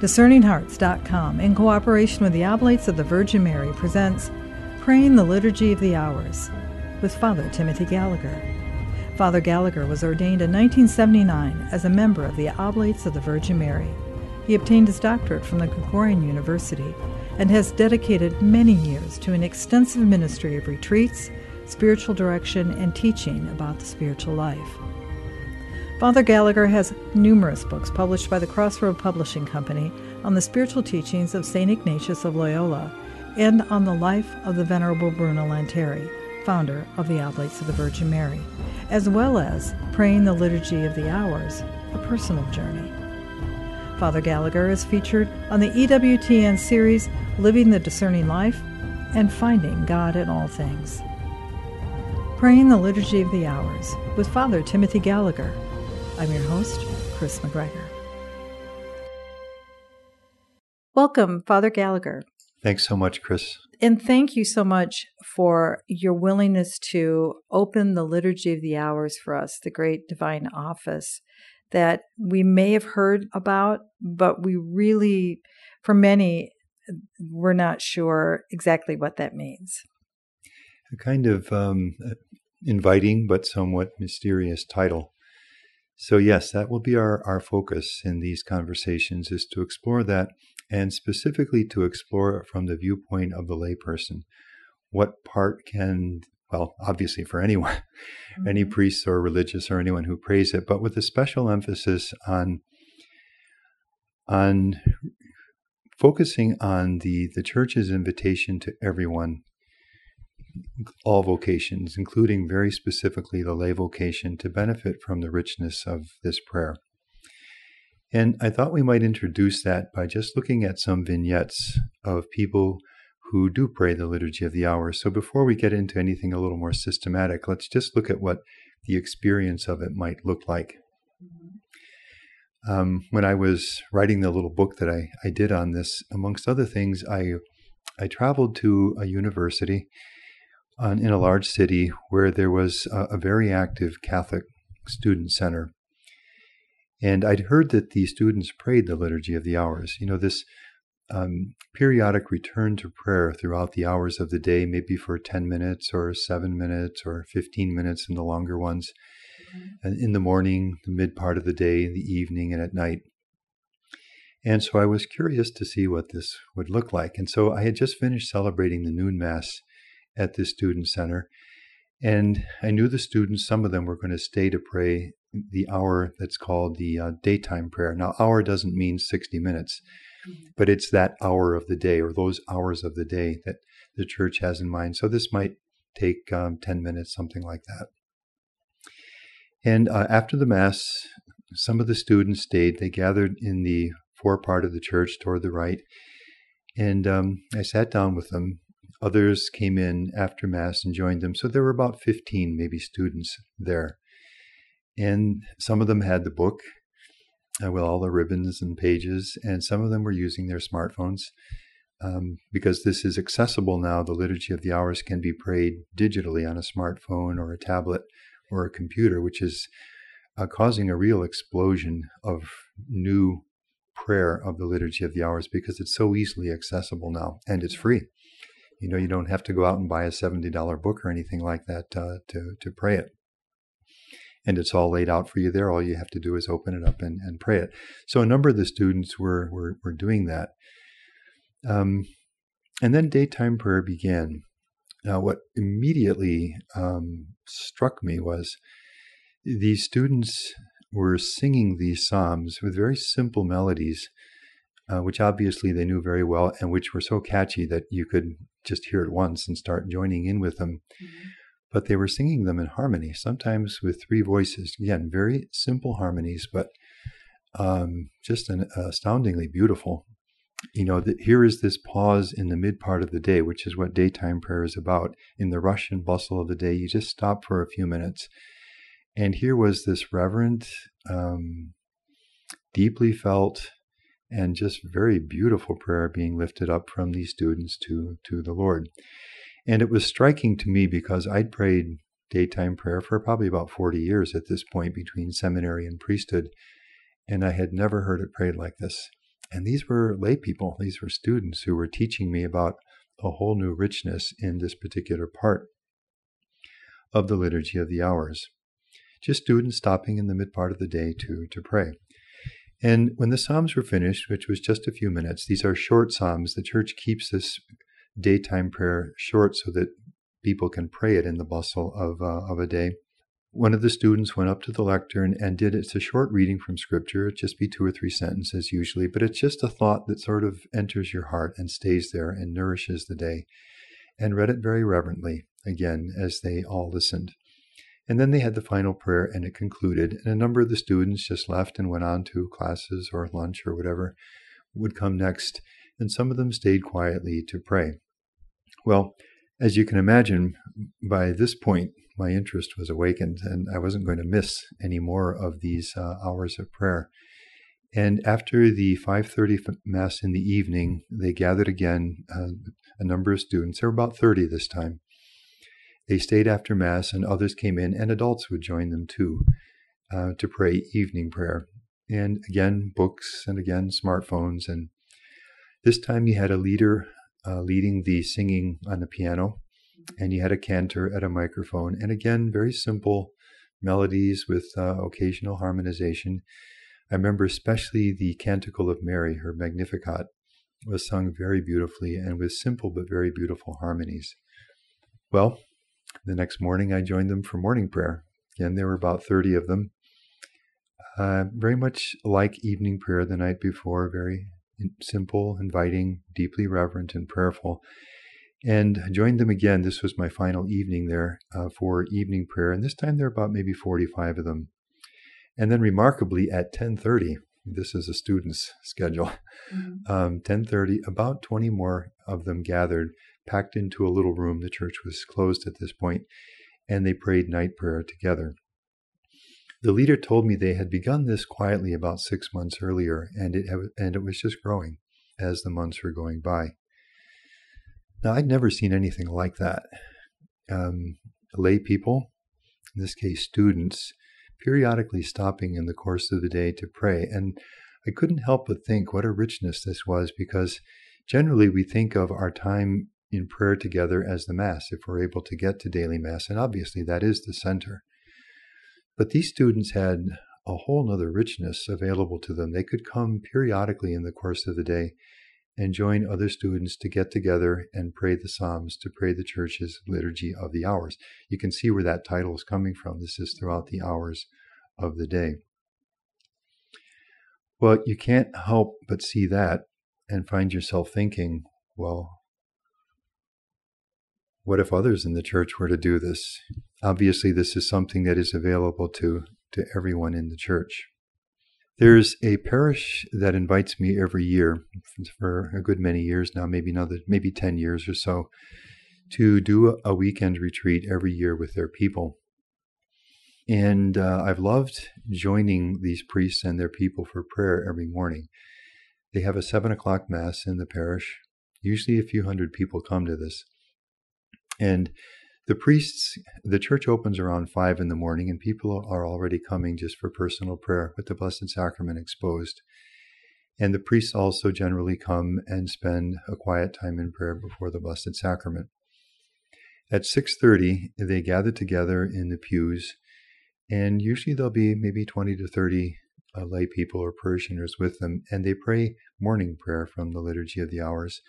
DiscerningHearts.com, in cooperation with the Oblates of the Virgin Mary, presents Praying the Liturgy of the Hours with Father Timothy Gallagher. Father Gallagher was ordained in 1979 as a member of the Oblates of the Virgin Mary. He obtained his doctorate from the Gregorian University and has dedicated many years to an extensive ministry of retreats, spiritual direction, and teaching about the spiritual life. Father Gallagher has numerous books published by the Crossroad Publishing Company on the spiritual teachings of St. Ignatius of Loyola and on the life of the Venerable Bruno Lanteri, founder of the Oblates of the Virgin Mary, as well as Praying the Liturgy of the Hours, a personal journey. Father Gallagher is featured on the EWTN series Living the Discerning Life and Finding God in All Things. Praying the Liturgy of the Hours with Father Timothy Gallagher I'm your host, Kris McGregor. Welcome, Father Gallagher. Thanks so much, Kris. And thank you so much for your willingness to open the Liturgy of the Hours for us, the great divine office that we may have heard about, but we really, for many, we're not sure exactly what that means. A kind of um, inviting but somewhat mysterious title. So, yes, that will be our, our focus in these conversations is to explore that and specifically to explore it from the viewpoint of the layperson. What part can, well, obviously for anyone, mm-hmm. any priest or religious or anyone who prays it, but with a special emphasis on on focusing on the, the church's invitation to everyone all vocations, including very specifically the lay vocation, to benefit from the richness of this prayer. And I thought we might introduce that by just looking at some vignettes of people who do pray the Liturgy of the Hours. So before we get into anything a little more systematic, let's just look at what the experience of it might look like. Um, when I was writing the little book that I, I did on this, amongst other things, I I traveled to a university on, in a large city where there was a, a very active Catholic student center. And I'd heard that the students prayed the Liturgy of the Hours. You know, this um, periodic return to prayer throughout the hours of the day, maybe for 10 minutes or seven minutes or 15 minutes in the longer ones, mm-hmm. in the morning, the mid part of the day, in the evening, and at night. And so I was curious to see what this would look like. And so I had just finished celebrating the noon Mass at the student center. And I knew the students, some of them were going to stay to pray the hour that's called the uh, daytime prayer. Now, hour doesn't mean 60 minutes, mm-hmm. but it's that hour of the day or those hours of the day that the church has in mind. So this might take um, 10 minutes, something like that. And uh, after the Mass, some of the students stayed. They gathered in the fore part of the church toward the right. And um, I sat down with them Others came in after Mass and joined them. So there were about 15, maybe, students there. And some of them had the book uh, with all the ribbons and pages, and some of them were using their smartphones. Um, because this is accessible now, the Liturgy of the Hours can be prayed digitally on a smartphone or a tablet or a computer, which is uh, causing a real explosion of new prayer of the Liturgy of the Hours because it's so easily accessible now and it's free. You know, you don't have to go out and buy a $70 book or anything like that uh, to, to pray it. And it's all laid out for you there. All you have to do is open it up and, and pray it. So a number of the students were, were, were doing that. Um, and then daytime prayer began. Now, what immediately um, struck me was these students were singing these psalms with very simple melodies, uh, which obviously they knew very well and which were so catchy that you could just hear it once and start joining in with them. Mm-hmm. But they were singing them in harmony, sometimes with three voices. Again, very simple harmonies, but um, just an astoundingly beautiful. You know, that here is this pause in the mid part of the day, which is what daytime prayer is about. In the rush and bustle of the day, you just stop for a few minutes. And here was this reverent, um, deeply felt and just very beautiful prayer being lifted up from these students to, to the Lord. And it was striking to me because I'd prayed daytime prayer for probably about 40 years at this point between seminary and priesthood, and I had never heard it prayed like this. And these were lay people, these were students who were teaching me about a whole new richness in this particular part of the Liturgy of the Hours. Just students stopping in the mid part of the day to, to pray. And when the Psalms were finished, which was just a few minutes, these are short Psalms. The church keeps this daytime prayer short so that people can pray it in the bustle of, uh, of a day. One of the students went up to the lectern and did it's a short reading from scripture. It just be two or three sentences usually, but it's just a thought that sort of enters your heart and stays there and nourishes the day. And read it very reverently again as they all listened. And then they had the final prayer and it concluded. And a number of the students just left and went on to classes or lunch or whatever would come next. And some of them stayed quietly to pray. Well, as you can imagine, by this point, my interest was awakened and I wasn't going to miss any more of these uh, hours of prayer. And after the 5:30 mass in the evening, they gathered again, uh, a number of students. There were about 30 this time, they stayed after Mass, and others came in, and adults would join them too uh, to pray evening prayer. And again, books, and again, smartphones. And this time you had a leader uh, leading the singing on the piano, and you had a cantor at a microphone. And again, very simple melodies with uh, occasional harmonization. I remember especially the Canticle of Mary, her Magnificat, was sung very beautifully and with simple but very beautiful harmonies. Well, the next morning, I joined them for morning prayer. Again, there were about 30 of them. Uh, very much like evening prayer the night before, very simple, inviting, deeply reverent, and prayerful. And I joined them again. This was my final evening there uh, for evening prayer, and this time there were about maybe 45 of them. And then, remarkably, at 10:30, this is a student's schedule. Mm-hmm. Um, 10:30, about 20 more of them gathered packed into a little room. The church was closed at this point, and they prayed night prayer together. The leader told me they had begun this quietly about six months earlier, and it, and it was just growing as the months were going by. Now, I'd never seen anything like that. Um, lay people, in this case students, periodically stopping in the course of the day to pray. And I couldn't help but think what a richness this was because generally we think of our time in prayer together as the Mass, if we're able to get to daily Mass. And obviously, that is the center. But these students had a whole other richness available to them. They could come periodically in the course of the day and join other students to get together and pray the Psalms, to pray the church's liturgy of the hours. You can see where that title is coming from. This is throughout the hours of the day. Well, you can't help but see that and find yourself thinking, well, what if others in the church were to do this? Obviously, this is something that is available to, to everyone in the church. There's a parish that invites me every year for a good many years now, maybe another, maybe 10 years or so, to do a weekend retreat every year with their people. And uh, I've loved joining these priests and their people for prayer every morning. They have a seven o'clock mass in the parish. Usually a few hundred people come to this. And the priests, the church opens around five in the morning, and people are already coming just for personal prayer with the Blessed Sacrament exposed. And the priests also generally come and spend a quiet time in prayer before the Blessed Sacrament. At 6:30, they gather together in the pews, and usually there'll be maybe 20 to 30 uh, lay people or parishioners with them, and they pray morning prayer from the Liturgy of the Hours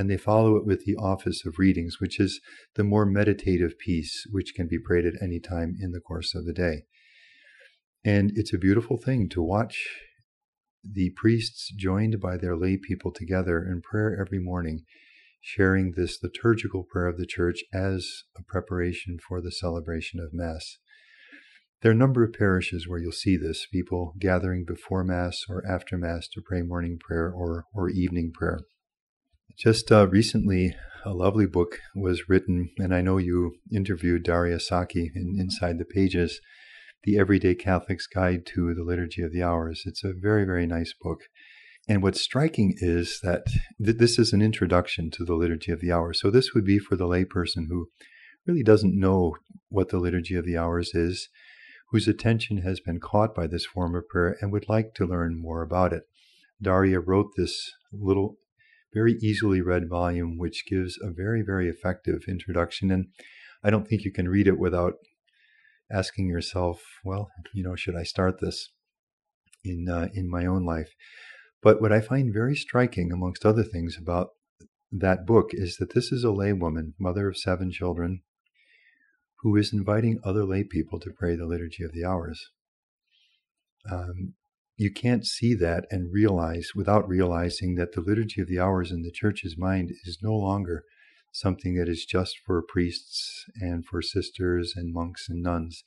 and they follow it with the office of readings, which is the more meditative piece, which can be prayed at any time in the course of the day. And it's a beautiful thing to watch the priests joined by their lay people together in prayer every morning, sharing this liturgical prayer of the church as a preparation for the celebration of Mass. There are a number of parishes where you'll see this people gathering before Mass or after Mass to pray morning prayer or, or evening prayer. Just uh, recently, a lovely book was written, and I know you interviewed Daria Sockey in Inside the Pages, The Everyday Catholic's Guide to the Liturgy of the Hours. It's a very, very nice book. And what's striking is that th- this is an introduction to the Liturgy of the Hours. So this would be for the layperson who really doesn't know what the Liturgy of the Hours is, whose attention has been caught by this form of prayer and would like to learn more about it. Daria wrote this little, very easily read volume, which gives a very, very effective introduction. And I don't think you can read it without asking yourself, well, you know, should I start this in uh, in my own life? But what I find very striking, amongst other things, about that book is that this is a laywoman, mother of seven children, who is inviting other lay people to pray the Liturgy of the Hours. Um, you can't see that and realize without realizing that the Liturgy of the Hours in the Church's mind is no longer something that is just for priests and for sisters and monks and nuns,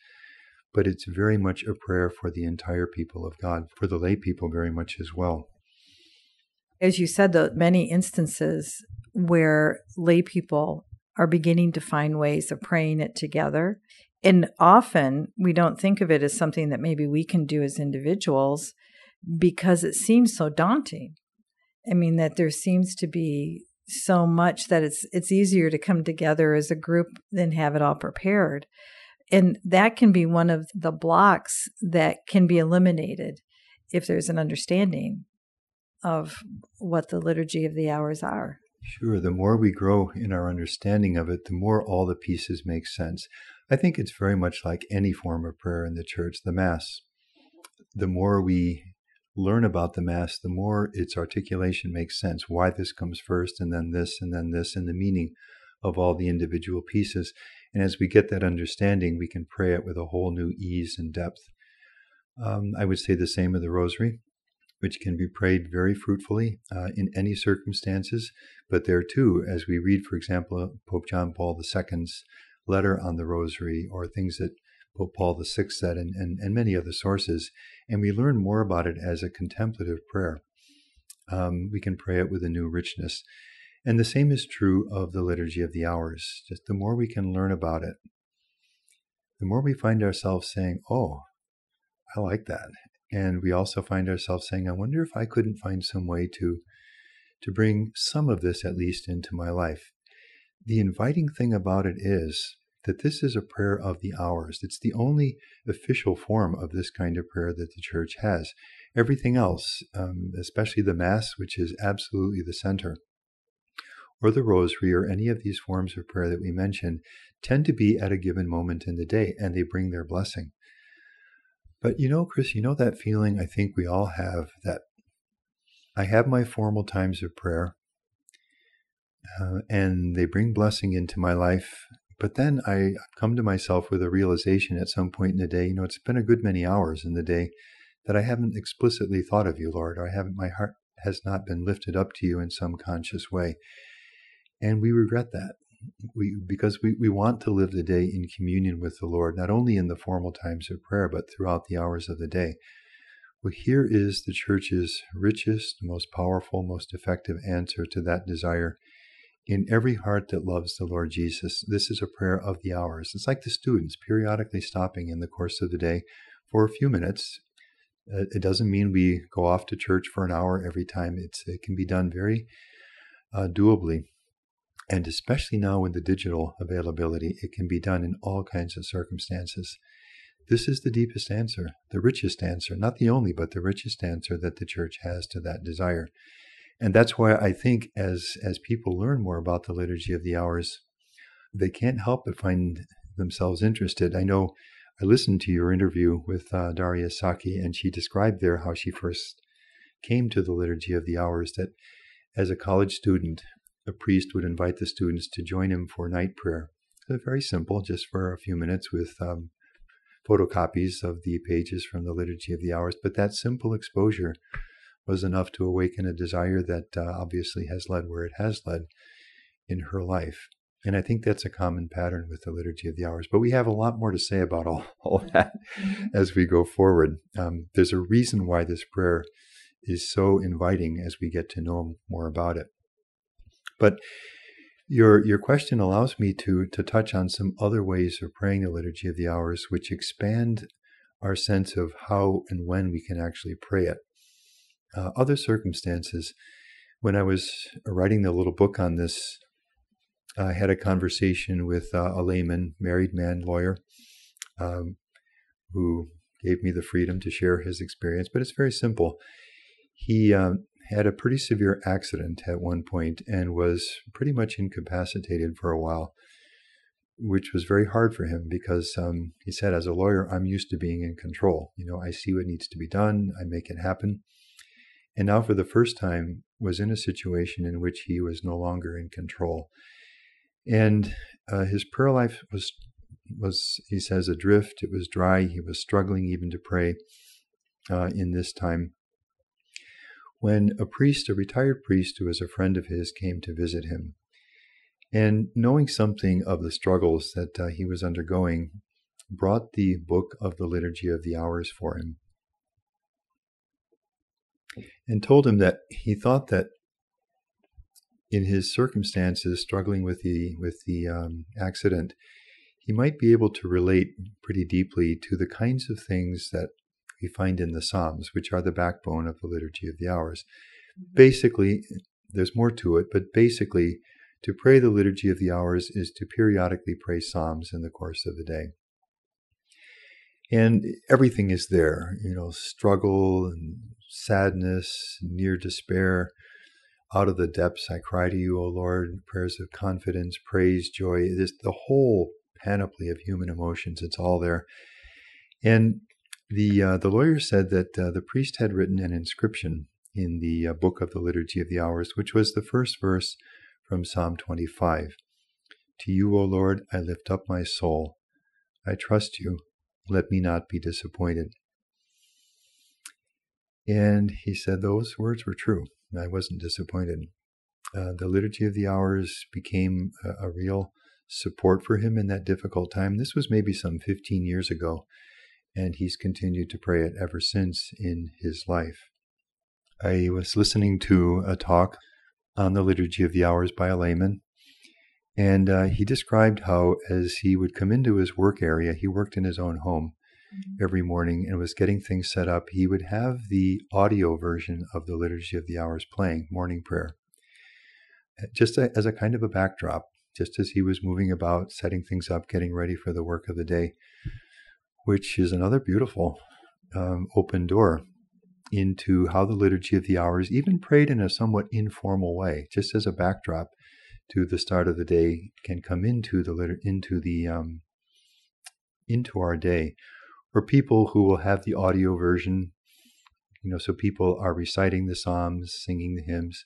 but it's very much a prayer for the entire people of God, for the lay people very much as well. As you said, the many instances where lay people are beginning to find ways of praying it together. And often we don't think of it as something that maybe we can do as individuals because it seems so daunting. I mean, that there seems to be so much that it's it's easier to come together as a group than have it all prepared. And that can be one of the blocks that can be eliminated if there's an understanding of what the liturgy of the hours are. Sure. The more we grow in our understanding of it, the more all the pieces make sense. I think it's very much like any form of prayer in the church, the Mass. The more we learn about the Mass, the more its articulation makes sense. Why this comes first, and then this, and then this, and the meaning of all the individual pieces. And as we get that understanding, we can pray it with a whole new ease and depth. Um, I would say the same of the Rosary which can be prayed very fruitfully uh, in any circumstances. But there too, as we read, for example, Pope John Paul II's letter on the Rosary, or things that Pope Paul VI said, and, and, and many other sources, and we learn more about it as a contemplative prayer. Um, we can pray it with a new richness. And the same is true of the Liturgy of the Hours. Just the more we can learn about it, the more we find ourselves saying, Oh, I like that. And we also find ourselves saying, I wonder if I couldn't find some way to, to bring some of this at least into my life. The inviting thing about it is that this is a prayer of the hours. It's the only official form of this kind of prayer that the church has. Everything else, um, especially the Mass, which is absolutely the center, or the Rosary, or any of these forms of prayer that we mention, tend to be at a given moment in the day and they bring their blessing. But you know, Kris, you know that feeling I think we all have that I have my formal times of prayer uh, and they bring blessing into my life. But then I come to myself with a realization at some point in the day, you know, it's been a good many hours in the day that I haven't explicitly thought of you, Lord, or I haven't, my heart has not been lifted up to you in some conscious way. And we regret that we because we, we want to live the day in communion with the Lord, not only in the formal times of prayer, but throughout the hours of the day. Well, here is the church's richest, most powerful, most effective answer to that desire. In every heart that loves the Lord Jesus, this is a prayer of the hours. It's like the students periodically stopping in the course of the day for a few minutes. Uh, it doesn't mean we go off to church for an hour every time. It's, it can be done very uh, doably and especially now with the digital availability, it can be done in all kinds of circumstances. This is the deepest answer, the richest answer, not the only, but the richest answer that the church has to that desire. And that's why I think as, as people learn more about the Liturgy of the Hours, they can't help but find themselves interested. I know I listened to your interview with uh, Daria Sockey, and she described there how she first came to the Liturgy of the Hours, that as a college student, a priest would invite the students to join him for night prayer. So very simple, just for a few minutes with um, photocopies of the pages from the Liturgy of the Hours. But that simple exposure was enough to awaken a desire that uh, obviously has led where it has led in her life. And I think that's a common pattern with the Liturgy of the Hours. But we have a lot more to say about all, all that mm-hmm. as we go forward. Um, there's a reason why this prayer is so inviting as we get to know more about it. But your your question allows me to to touch on some other ways of praying the liturgy of the hours, which expand our sense of how and when we can actually pray it. Uh, other circumstances, when I was writing the little book on this, I had a conversation with uh, a layman, married man, lawyer, um, who gave me the freedom to share his experience. But it's very simple. he um, had a pretty severe accident at one point and was pretty much incapacitated for a while, which was very hard for him because um, he said, as a lawyer, I'm used to being in control. You know, I see what needs to be done, I make it happen. And now, for the first time, was in a situation in which he was no longer in control. And uh, his prayer life was was he says adrift. It was dry. He was struggling even to pray uh, in this time when a priest, a retired priest who was a friend of his, came to visit him. And knowing something of the struggles that uh, he was undergoing, brought the book of the Liturgy of the Hours for him and told him that he thought that in his circumstances, struggling with the with the um, accident, he might be able to relate pretty deeply to the kinds of things that we find in the Psalms, which are the backbone of the Liturgy of the Hours. Mm-hmm. Basically, there's more to it, but basically, to pray the Liturgy of the Hours is to periodically pray Psalms in the course of the day. And everything is there, you know, struggle and sadness, near despair. Out of the depths I cry to you, O Lord, prayers of confidence, praise, joy. This the whole panoply of human emotions. It's all there. And the uh, the lawyer said that uh, the priest had written an inscription in the uh, book of the Liturgy of the Hours, which was the first verse from Psalm 25. To you, O Lord, I lift up my soul. I trust you. Let me not be disappointed. And he said those words were true. I wasn't disappointed. Uh, the Liturgy of the Hours became a, a real support for him in that difficult time. This was maybe some 15 years ago and he's continued to pray it ever since in his life. I was listening to a talk on the Liturgy of the Hours by a layman, and uh, he described how, as he would come into his work area, he worked in his own home mm-hmm. every morning and was getting things set up. He would have the audio version of the Liturgy of the Hours playing, morning prayer, just a, as a kind of a backdrop, just as he was moving about, setting things up, getting ready for the work of the day which is another beautiful um, open door into how the liturgy of the hours, even prayed in a somewhat informal way, just as a backdrop to the start of the day, can come into the into the um, into our day, or people who will have the audio version. You know, so people are reciting the psalms, singing the hymns,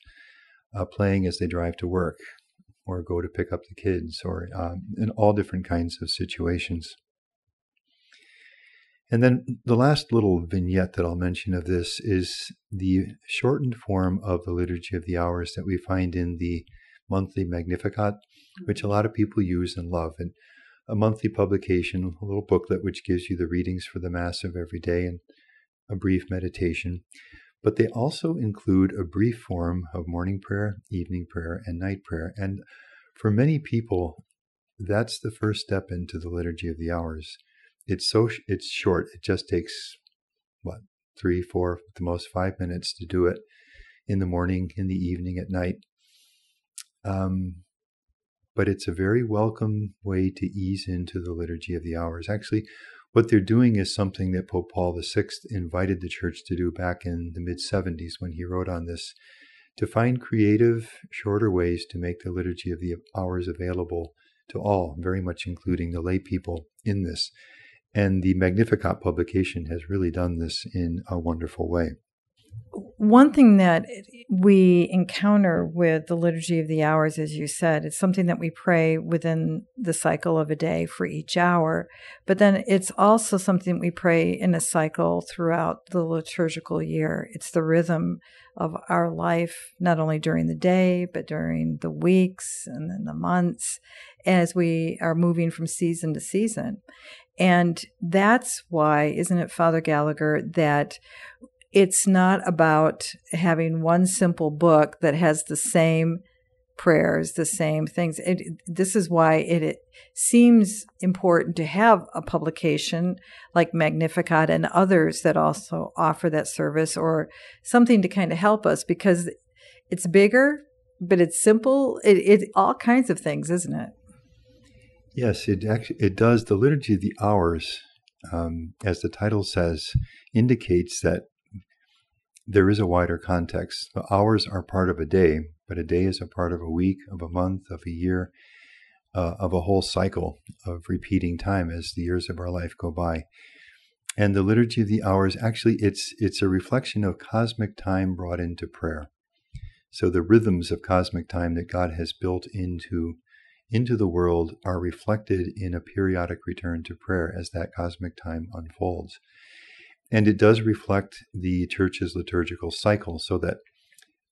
uh, playing as they drive to work, or go to pick up the kids, or um, in all different kinds of situations. And then the last little vignette that I'll mention of this is the shortened form of the Liturgy of the Hours that we find in the monthly Magnificat, which a mm-hmm. lot of people use and love. And a monthly publication, a little booklet which gives you the readings for the Mass of every day and a brief meditation. But they also include a brief form of morning prayer, evening prayer, and night prayer. And for many people, that's the first step into the Liturgy of the Hours it's so it's short. It just takes what three, four, the most five minutes to do it in the morning, in the evening, at night. Um, but it's a very welcome way to ease into the liturgy of the hours. Actually, what they're doing is something that Pope Paul VI invited the church to do back in the mid 70s when he wrote on this to find creative, shorter ways to make the liturgy of the hours available to all, very much including the lay people in this. And the Magnificat publication has really done this in a wonderful way. One thing that we encounter with the Liturgy of the Hours, as you said, it's something that we pray within the cycle of a day for each hour. But then it's also something we pray in a cycle throughout the liturgical year. It's the rhythm of our life, not only during the day, but during the weeks and then the months as we are moving from season to season. And that's why, isn't it, Father Gallagher, that it's not about having one simple book that has the same prayers, the same things. It, this is why it, it, seems important to have a publication like Magnificat and others that also offer that service or something to kind of help us because it's bigger, but it's simple. It, it all kinds of things, isn't it? Yes, it actually it does. The liturgy of the hours, um, as the title says, indicates that there is a wider context. The hours are part of a day, but a day is a part of a week, of a month, of a year, uh, of a whole cycle of repeating time as the years of our life go by. And the liturgy of the hours actually it's it's a reflection of cosmic time brought into prayer. So the rhythms of cosmic time that God has built into into the world are reflected in a periodic return to prayer as that cosmic time unfolds. And it does reflect the church's liturgical cycle, so that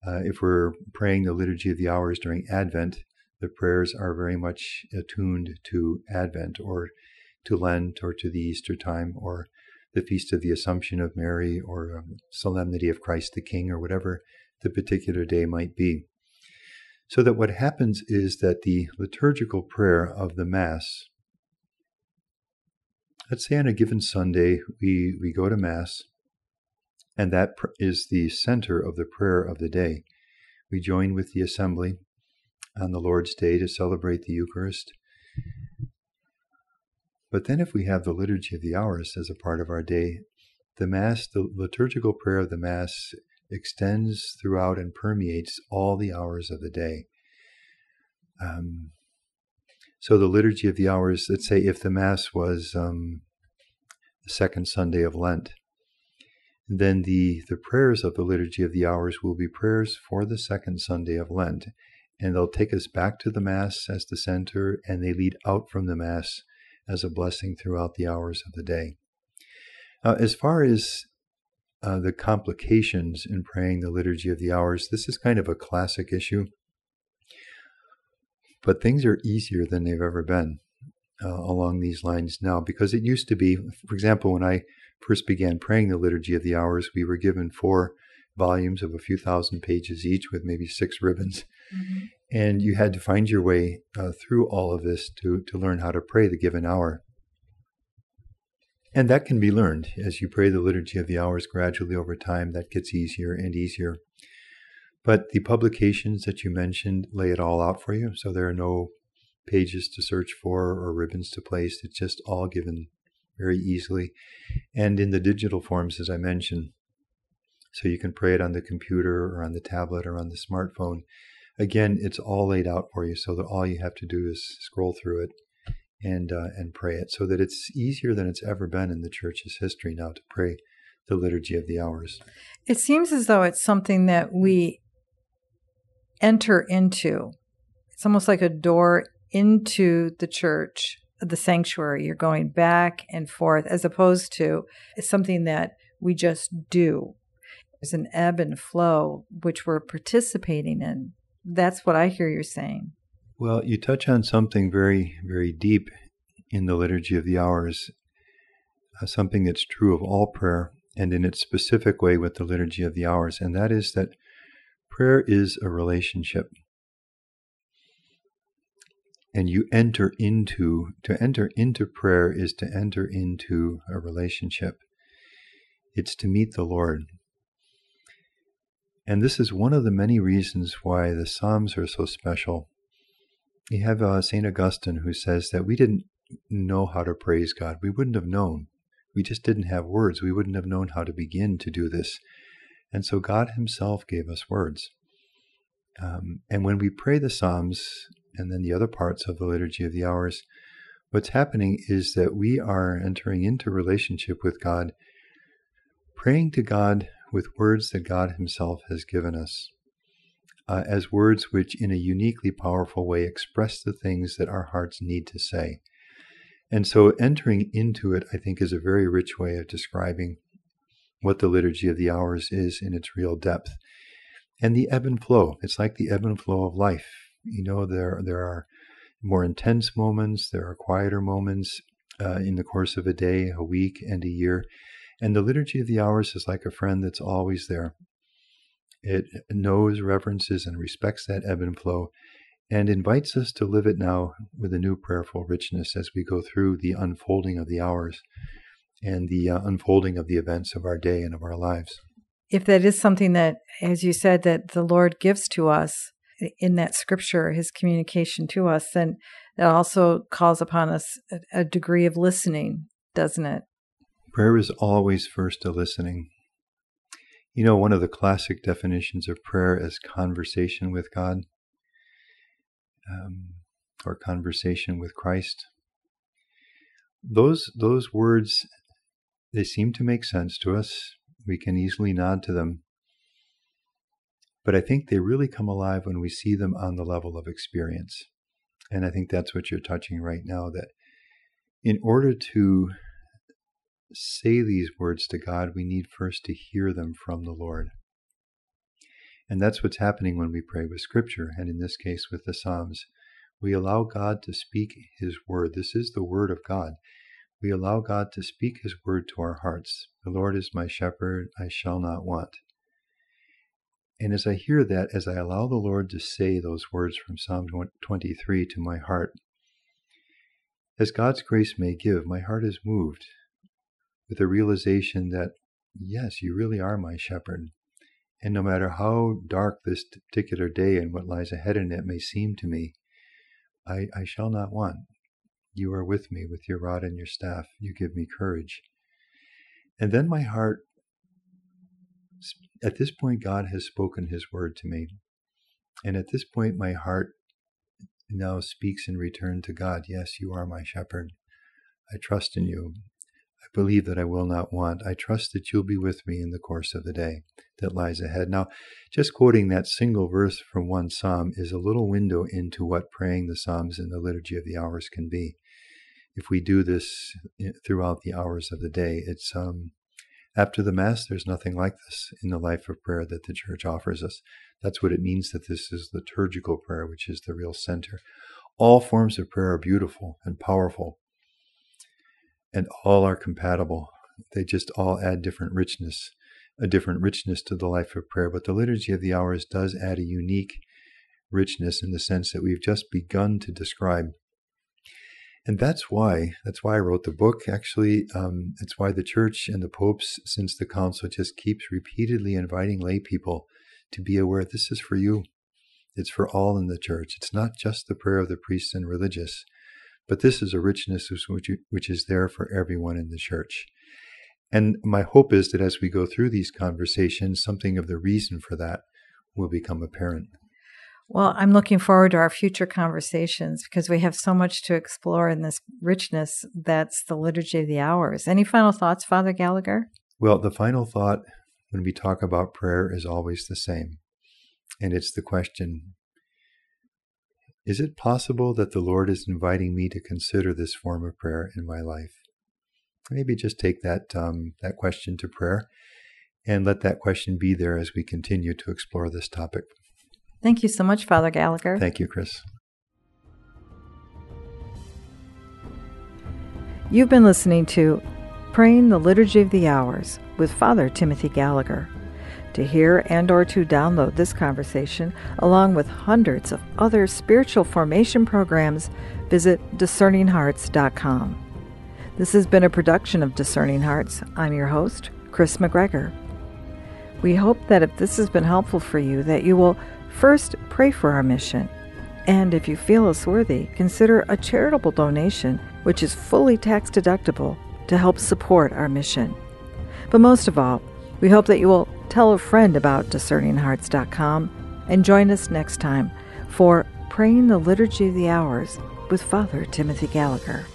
uh, if we're praying the Liturgy of the Hours during Advent, the prayers are very much attuned to Advent or to Lent or to the Easter time or the Feast of the Assumption of Mary or um, Solemnity of Christ the King or whatever the particular day might be. So that what happens is that the liturgical prayer of the Mass let's say on a given Sunday, we, we go to Mass, and that pr- is the center of the prayer of the day. We join with the assembly on the Lord's Day to celebrate the Eucharist. But then, if we have the Liturgy of the Hours as a part of our day, the Mass, the liturgical prayer of the Mass, extends throughout and permeates all the hours of the day. Um, so the liturgy of the hours, let's say if the Mass was um, the second Sunday of Lent, then the, the prayers of the liturgy of the hours will be prayers for the second Sunday of Lent. And they'll take us back to the Mass as the center, and they lead out from the Mass as a blessing throughout the hours of the day. Uh, as far as uh, the complications in praying the liturgy of the hours, this is kind of a classic issue. But things are easier than they've ever been uh, along these lines now because it used to be, for example, when I first began praying the Liturgy of the Hours, we were given four volumes of a few thousand pages each with maybe six ribbons. Mm-hmm. And you had to find your way uh, through all of this to, to learn how to pray the given hour. And that can be learned as you pray the Liturgy of the Hours gradually over time. That gets easier and easier. But the publications that you mentioned lay it all out for you. So there are no pages to search for or ribbons to place. It's just all given very easily. And in the digital forms, as I mentioned, so you can pray it on the computer or on the tablet or on the smartphone. Again, it's all laid out for you so that all you have to do is scroll through it and uh, and pray it so that it's easier than it's ever been in the church's history now to pray the liturgy of the hours. It seems as though it's something that we enter into. It's almost like a door into the church, the sanctuary. You're going back and forth as opposed to it's something that we just do. There's an ebb and flow which we're participating in. That's what I hear you're saying. Well, you touch on something very, very deep in the Liturgy of the Hours, uh, something that's true of all prayer and in its specific way with the Liturgy of the Hours, and that is that Prayer is a relationship. And you enter into, to enter into prayer is to enter into a relationship. It's to meet the Lord. And this is one of the many reasons why the Psalms are so special. You have uh, St. Augustine who says that we didn't know how to praise God. We wouldn't have known. We just didn't have words. We wouldn't have known how to begin to do this. And so God Himself gave us words. Um, and when we pray the Psalms and then the other parts of the Liturgy of the Hours, what's happening is that we are entering into relationship with God, praying to God with words that God Himself has given us, uh, as words which, in a uniquely powerful way, express the things that our hearts need to say. And so, entering into it, I think, is a very rich way of describing what the liturgy of the hours is in its real depth. And the ebb and flow. It's like the ebb and flow of life. You know, there there are more intense moments, there are quieter moments uh, in the course of a day, a week, and a year. And the liturgy of the hours is like a friend that's always there. It knows, reverences, and respects that ebb and flow and invites us to live it now with a new prayerful richness as we go through the unfolding of the hours and the uh, unfolding of the events of our day and of our lives. If that is something that, as you said, that the Lord gives to us in that scripture, his communication to us, then that also calls upon us a, a degree of listening, doesn't it? Prayer is always first a listening. You know, one of the classic definitions of prayer is conversation with God um, or conversation with Christ. Those, those words, they seem to make sense to us. We can easily nod to them. But I think they really come alive when we see them on the level of experience. And I think that's what you're touching right now that in order to say these words to God, we need first to hear them from the Lord. And that's what's happening when we pray with Scripture, and in this case with the Psalms. We allow God to speak His word. This is the word of God. We allow God to speak His word to our hearts. The Lord is my shepherd, I shall not want. And as I hear that, as I allow the Lord to say those words from Psalm 23 to my heart, as God's grace may give, my heart is moved with the realization that, yes, you really are my shepherd. And no matter how dark this particular day and what lies ahead in it may seem to me, I, I shall not want. You are with me with your rod and your staff. You give me courage. And then my heart, at this point, God has spoken his word to me. And at this point, my heart now speaks in return to God Yes, you are my shepherd. I trust in you believe that I will not want. I trust that you'll be with me in the course of the day that lies ahead. Now, just quoting that single verse from one psalm is a little window into what praying the psalms in the liturgy of the hours can be. If we do this eh, throughout the hours of the day, it's um, after the Mass, there's nothing like this in the life of prayer that the Church offers us. That's what it means that this is liturgical prayer, which is the real center. All forms of prayer are beautiful and powerful, and all are compatible. They just all add different richness, a different richness to the life of prayer. But the Liturgy of the Hours does add a unique richness in the sense that we've just begun to describe. And that's why, that's why I wrote the book. Actually, um, it's why the church and the popes, since the council, just keeps repeatedly inviting lay people to be aware this is for you. It's for all in the church. It's not just the prayer of the priests and religious. But this is a richness which, which is there for everyone in the church. And my hope is that as we go through these conversations, something of the reason for that will become apparent. Well, I'm looking forward to our future conversations because we have so much to explore in this richness that's the Liturgy of the Hours. Any final thoughts, Father Gallagher? Well, the final thought when we talk about prayer is always the same. And it's the question is it possible that the Lord is inviting me to consider this form of prayer in my life? Maybe just take that um, that question to prayer, and let that question be there as we continue to explore this topic. Thank you so much, Father Gallagher. Thank you, Kris. You've been listening to Praying the Liturgy of the Hours with Father Timothy Gallagher. To hear and or to download this conversation along with hundreds of other spiritual formation programs, visit discerninghearts.com. This has been a production of Discerning Hearts. I'm your host, Kris McGregor. We hope that if this has been helpful for you that you will first pray for our mission and if you feel us worthy, consider a charitable donation which is fully tax deductible to help support our mission. But most of all, we hope that you will tell a friend about discerninghearts.com and join us next time for Praying the Liturgy of the Hours with Father Timothy Gallagher.